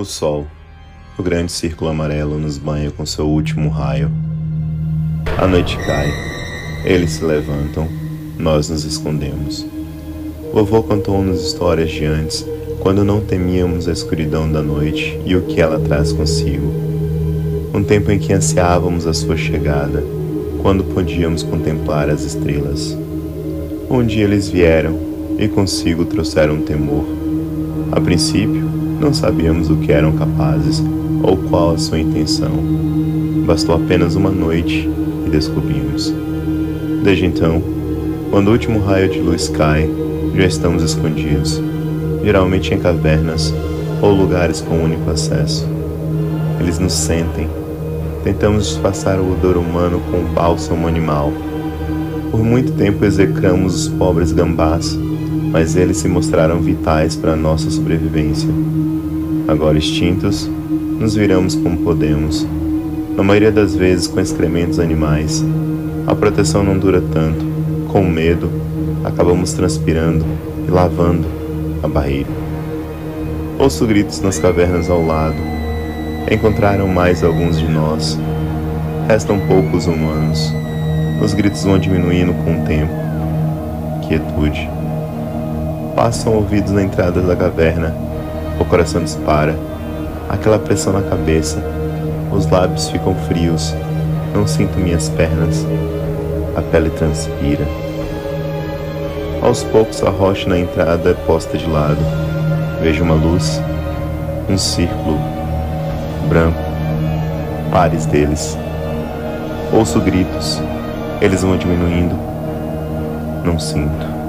O sol, o grande círculo amarelo, nos banha com seu último raio. A noite cai, eles se levantam, nós nos escondemos. Vovô contou-nos histórias de antes, quando não temíamos a escuridão da noite e o que ela traz consigo. Um tempo em que ansiávamos a sua chegada, quando podíamos contemplar as estrelas. Um dia eles vieram e consigo trouxeram temor. A princípio, não sabíamos o que eram capazes ou qual a sua intenção. Bastou apenas uma noite e descobrimos. Desde então, quando o último raio de luz cai, já estamos escondidos, geralmente em cavernas ou lugares com único acesso. Eles nos sentem. Tentamos disfarçar o odor humano com o bálsamo animal. Por muito tempo execramos os pobres gambás, mas eles se mostraram vitais para nossa sobrevivência. Agora extintos, nos viramos como podemos, na maioria das vezes com excrementos animais. A proteção não dura tanto. Com medo, acabamos transpirando e lavando a barreira. Ouço gritos nas cavernas ao lado. Encontraram mais alguns de nós. Restam poucos humanos. Os gritos vão diminuindo com o tempo. Quietude. Passam ouvidos na entrada da caverna. O coração dispara. Aquela pressão na cabeça. Os lábios ficam frios. Não sinto minhas pernas. A pele transpira. Aos poucos a rocha na entrada é posta de lado. Vejo uma luz, um círculo branco, pares deles. Ouço gritos, eles vão diminuindo. Não sinto.